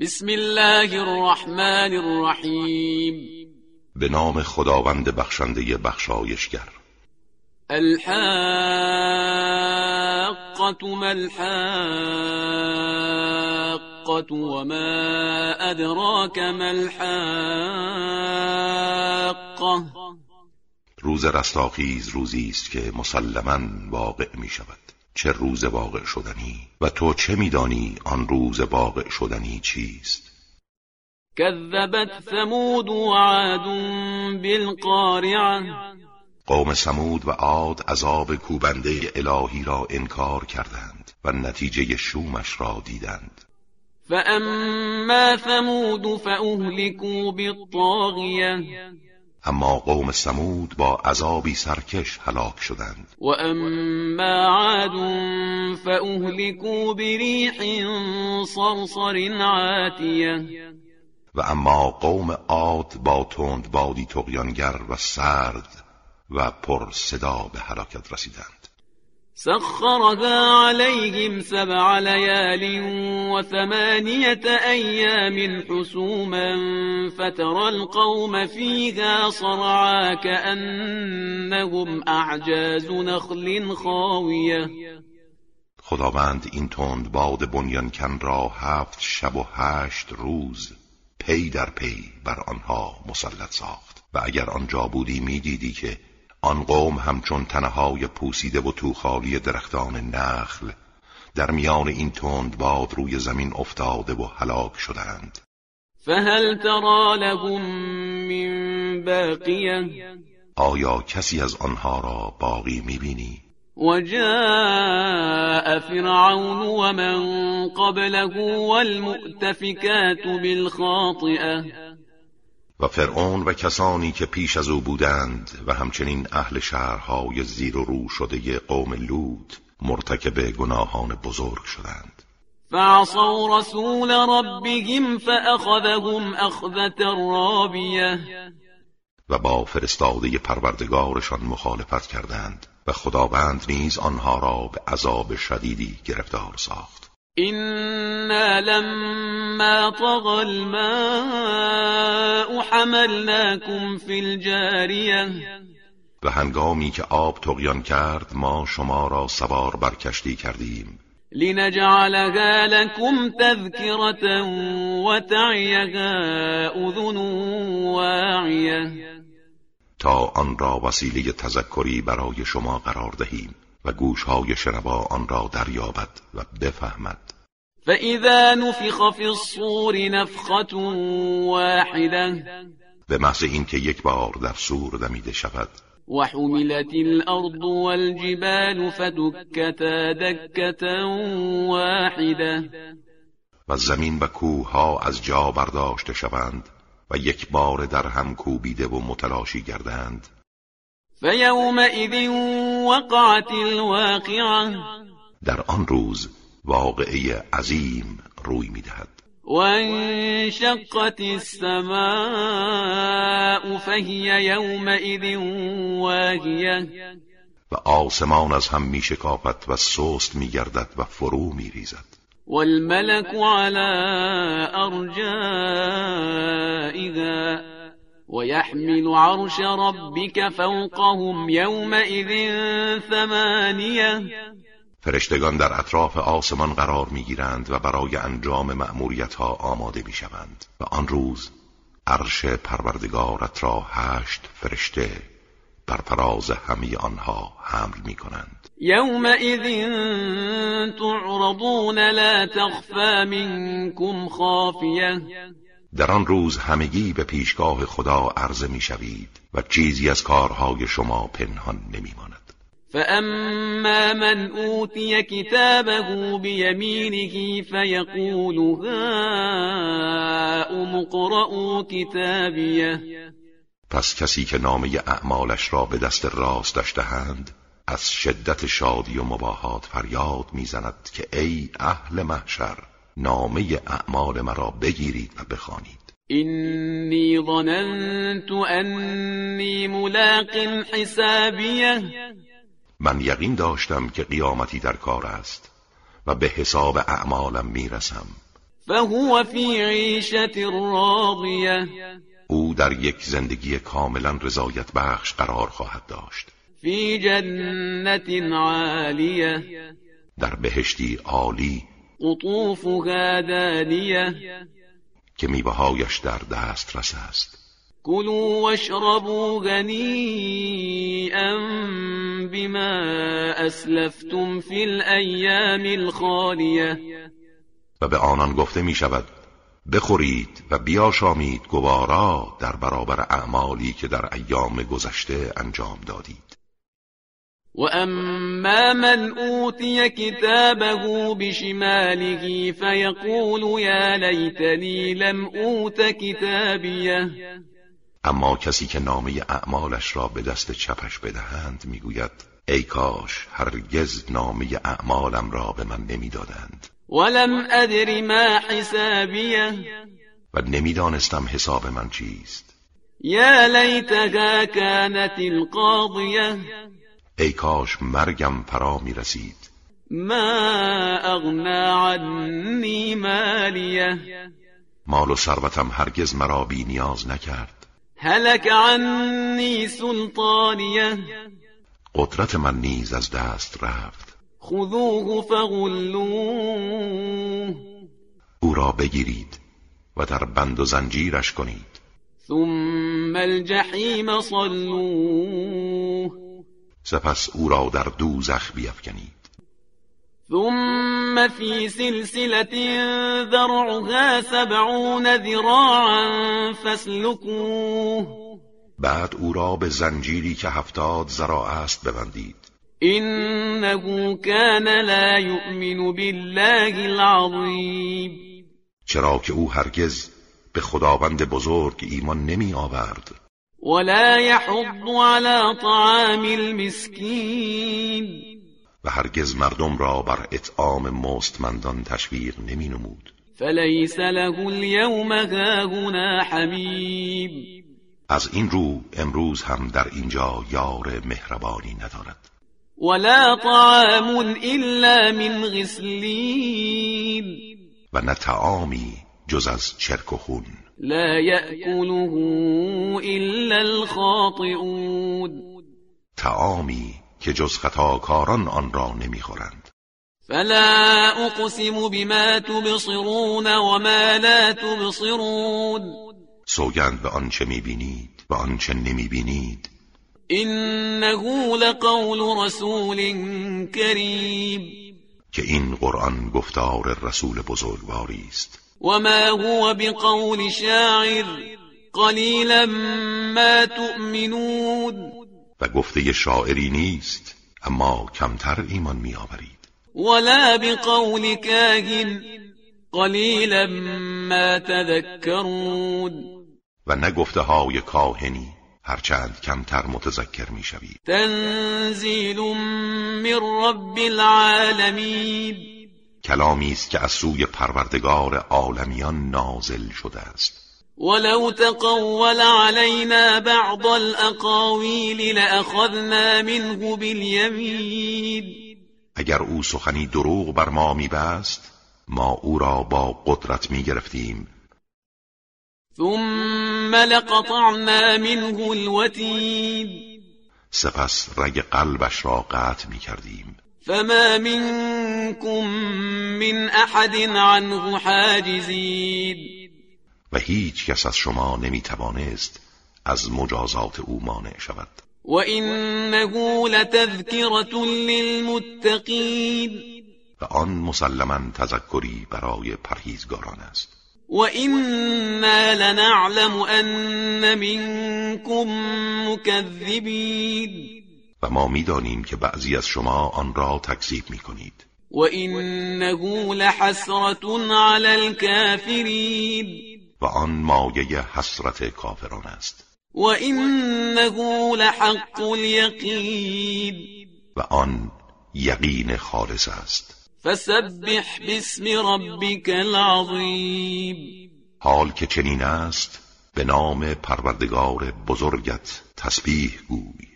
بسم الله الرحمن الرحیم به نام خداوند بخشنده بخشایشگر. الحاقة ما الحاقة وما أدراك ما الحاقة. روز رستاخیز روزی است که مسلما واقع می شود چه روز واقع شدنی و تو چه میدانی آن روز واقع شدنی چیست؟ كذبت ثمود وعاد بالقارعة. قوم سمود و عاد عذاب کوبنده الهی را انکار کردند و نتیجه شومش را دیدند. فأما ثمود فأهلكوا بالطاغية. اما قوم سمود با عذابی سرکش هلاک شدند. وأما عاد فأهلكوا بريح صرصر عاتية. و اما قوم عاد با تند بادی تقیانگر و سرد و پر صدا به هلاکت رسیدند. سخرها عليهم سبع ليال وثمانية أيام حسوما فترى القوم فيها صرعا كأنهم أعجاز نخل خاوية. خداوند این تند باد بنیانکن را هفت شب و هشت روز پی در پی بر آنها مسلط ساخت. و اگر آنجا بودی می‌دیدی که آن قوم همچون تنهای پوسیده و توخالی درختان نخل در میان این تند باد روی زمین افتاده و هلاک شدند فهل ترى لهم من باقية آیا کسی از آنها را باقی می‌بینی؟ وجاء فرعون ومن قبله والمؤتفكات بالخاطئة و فرعون و کسانی که پیش از او بودند و همچنین اهل شهرهای زیر و رو شده قوم لوط مرتکب گناهان بزرگ شدند. فعصوا رسول ربهم فأخذهم أخذة رابية. و با فرستاده پروردگارشان مخالفت کردند و خداوند نیز آنها را به عذاب شدیدی گرفتار ساخت. إنا لما طغى الماء حملناكم في الجارية و هنگامی که آب تقیان کرد ما شما را سوار بر کشتی کردیم. لنجعلها لكم تذكرة وتعيها أذن واعية تا آن را وسیله تذکری برای شما قرار دهیم و گوشهای شنوا آن را دریابد و بفهمد. فإذا نفخ في الصور نفخة واحدة به محض اینکه یک بار در سور دمیده شود. وحملت الأرض والجبال فدكتا دكة واحدة و زمین و کوه ها از جا برداشته شوند و یک بار در هم کوبیده و متلاشی گردند. فيومئذ وقعت الواقعة در آن روز واقعه عظیم روی می‌دهد. وانشقت السماء فهي يومئذ واهية و آسمان از هم می شکافت و سست می گردد و فرو می ریزد والملك على أرجائها ويحمل عرش ربك فوقهم يومئذ ثمانية فرشتگان در اطراف آسمان قرار می گیرند و برای انجام مأموریت ها آماده می شوند و آن روز عرش پروردگارت را هشت فرشته بر فراز همه آنها حمل می کنند يومئذ تعرضون لا تخفى منكم خافية در آن روز همگی به پیشگاه خدا عرضه می شوید و چیزی از کارهای شما پنهان نمی ماند فأما من أوتي كتابه بيمينه فيقول هاؤم اقرءوا كتابيه پس کسی که نامه اعمالش را به دست راستش دهند از شدت شادی و مباهات فریاد می‌زند که ای اهل محشر نامه اعمال مرا بگیرید و بخوانید. إني ظننت أني ملاق حسابيه من یقین داشتم که قیامتی در کار است و به حساب اعمالم می‌رسم. فهو في عیشت راضیه. او در یک زندگی کاملا رضایت بخش قرار خواهد داشت. فی جنت عالیه. در بهشتی عالی. قطوفها دانیه. که میوههایش در دسترس است. كلوا واشربوا هنيئا بما اسلفتم في الايام الخاليه و به آنان گفته می شود بخورید و بیاشامید گوارا در برابر اعمالی که در ایام گذشته انجام دادید. و اما من اوتی کتابه بشماله فیقول یا لیتنی لم اوت کتابیه. اما کسی که نامه اعمالش را به دست چپش بدهند می‌گوید ای کاش هرگز نامه اعمالم را به من نمی‌دادند. ولم ادر ما حسابیه و نمی‌دانستم حساب من چیست. یا لیتها كانت القاضیه. ای کاش مرگم فرا می رسید ما اغنا عنی مالیه. مال و ثروتم هرگز مرا بی نیاز نکرد. هلك عنی سلطانیه قدرت من نیز از دست رفت. خذوه فغلوه. او را بگیرید و در بند و زنجیرش کنید. ثم الجحیم صلوه. سپس او را در دوزخ بیفکنید. ثم في سلسلة ذرعها سبعون ذراعا فاسلكوه. بعد او را به زنجیری که هفتاد ذراع است ببندید. إنه كان لا يؤمن بالله العظيم. چرا که او هرگز به خداوند بزرگ ایمان نمی آورد. ولا يحض على طعام المسكين. و هرگز مردم را بر اطعام مستمندان تشویق نمی نمود فليس له اليوم هاهنا حميم. از این رو امروز هم در اینجا یار مهربانی ندارد. ولا طعام إلا من غسلين. و نه تعامی جز از چرک و خون. لا يأكله إلا الخاطئون. تعامی که جز خطاکاران آن را نمی‌خورند. فلا أقسم بما تبصرون وما لا تبصرون. سوگند به آنچه می‌بینید و آنچه نمی‌بینید. إنه لقول رسول كريم که این قرآن گفتار رسول بزرگواری است. وما هو بقول شاعر. قليلا ما تؤمنون. و گفته شاعری نیست اما کمتر ایمان میآورید. ولا بقول كاهن قليلا ما تذكرون. و نه گفته های کاهنی هرچند کمتر متذکر می‌شوید. تنزيل من رب العالمين. کلامی است که از سوی پروردگار عالمیان نازل شده است. ولو تقول علينا بعض الأقاويل لأخذنا منه باليمين. اگر أو سخنی دروغ بر ما میبست ما أو را با قدرت میگرفتیم. ثم لقطعنا منه الوتين. سپس رگ قلبش را قطع میکردیم. فما منكم من أحد عنه حاجزين. و هیچ کس از شما نمی‌توانست از مجازات او مانع شود. وإنه لتذكرة للمتقين و آن مسلما تذکری برای پرهیزگاران است. وإنا لنعلم أن منكم مكذبين و ما می‌دانیم که بعضی از شما آن را تکذیب می‌کنید. وإنه لحسرة على الكافرين و آن مایه حسرت کافران است. وإنه لحق اليقين و آن یقین خالص است. فسبح باسم ربك العظيم حال که چنین است به نام پروردگار بزرگت تسبیح گوی.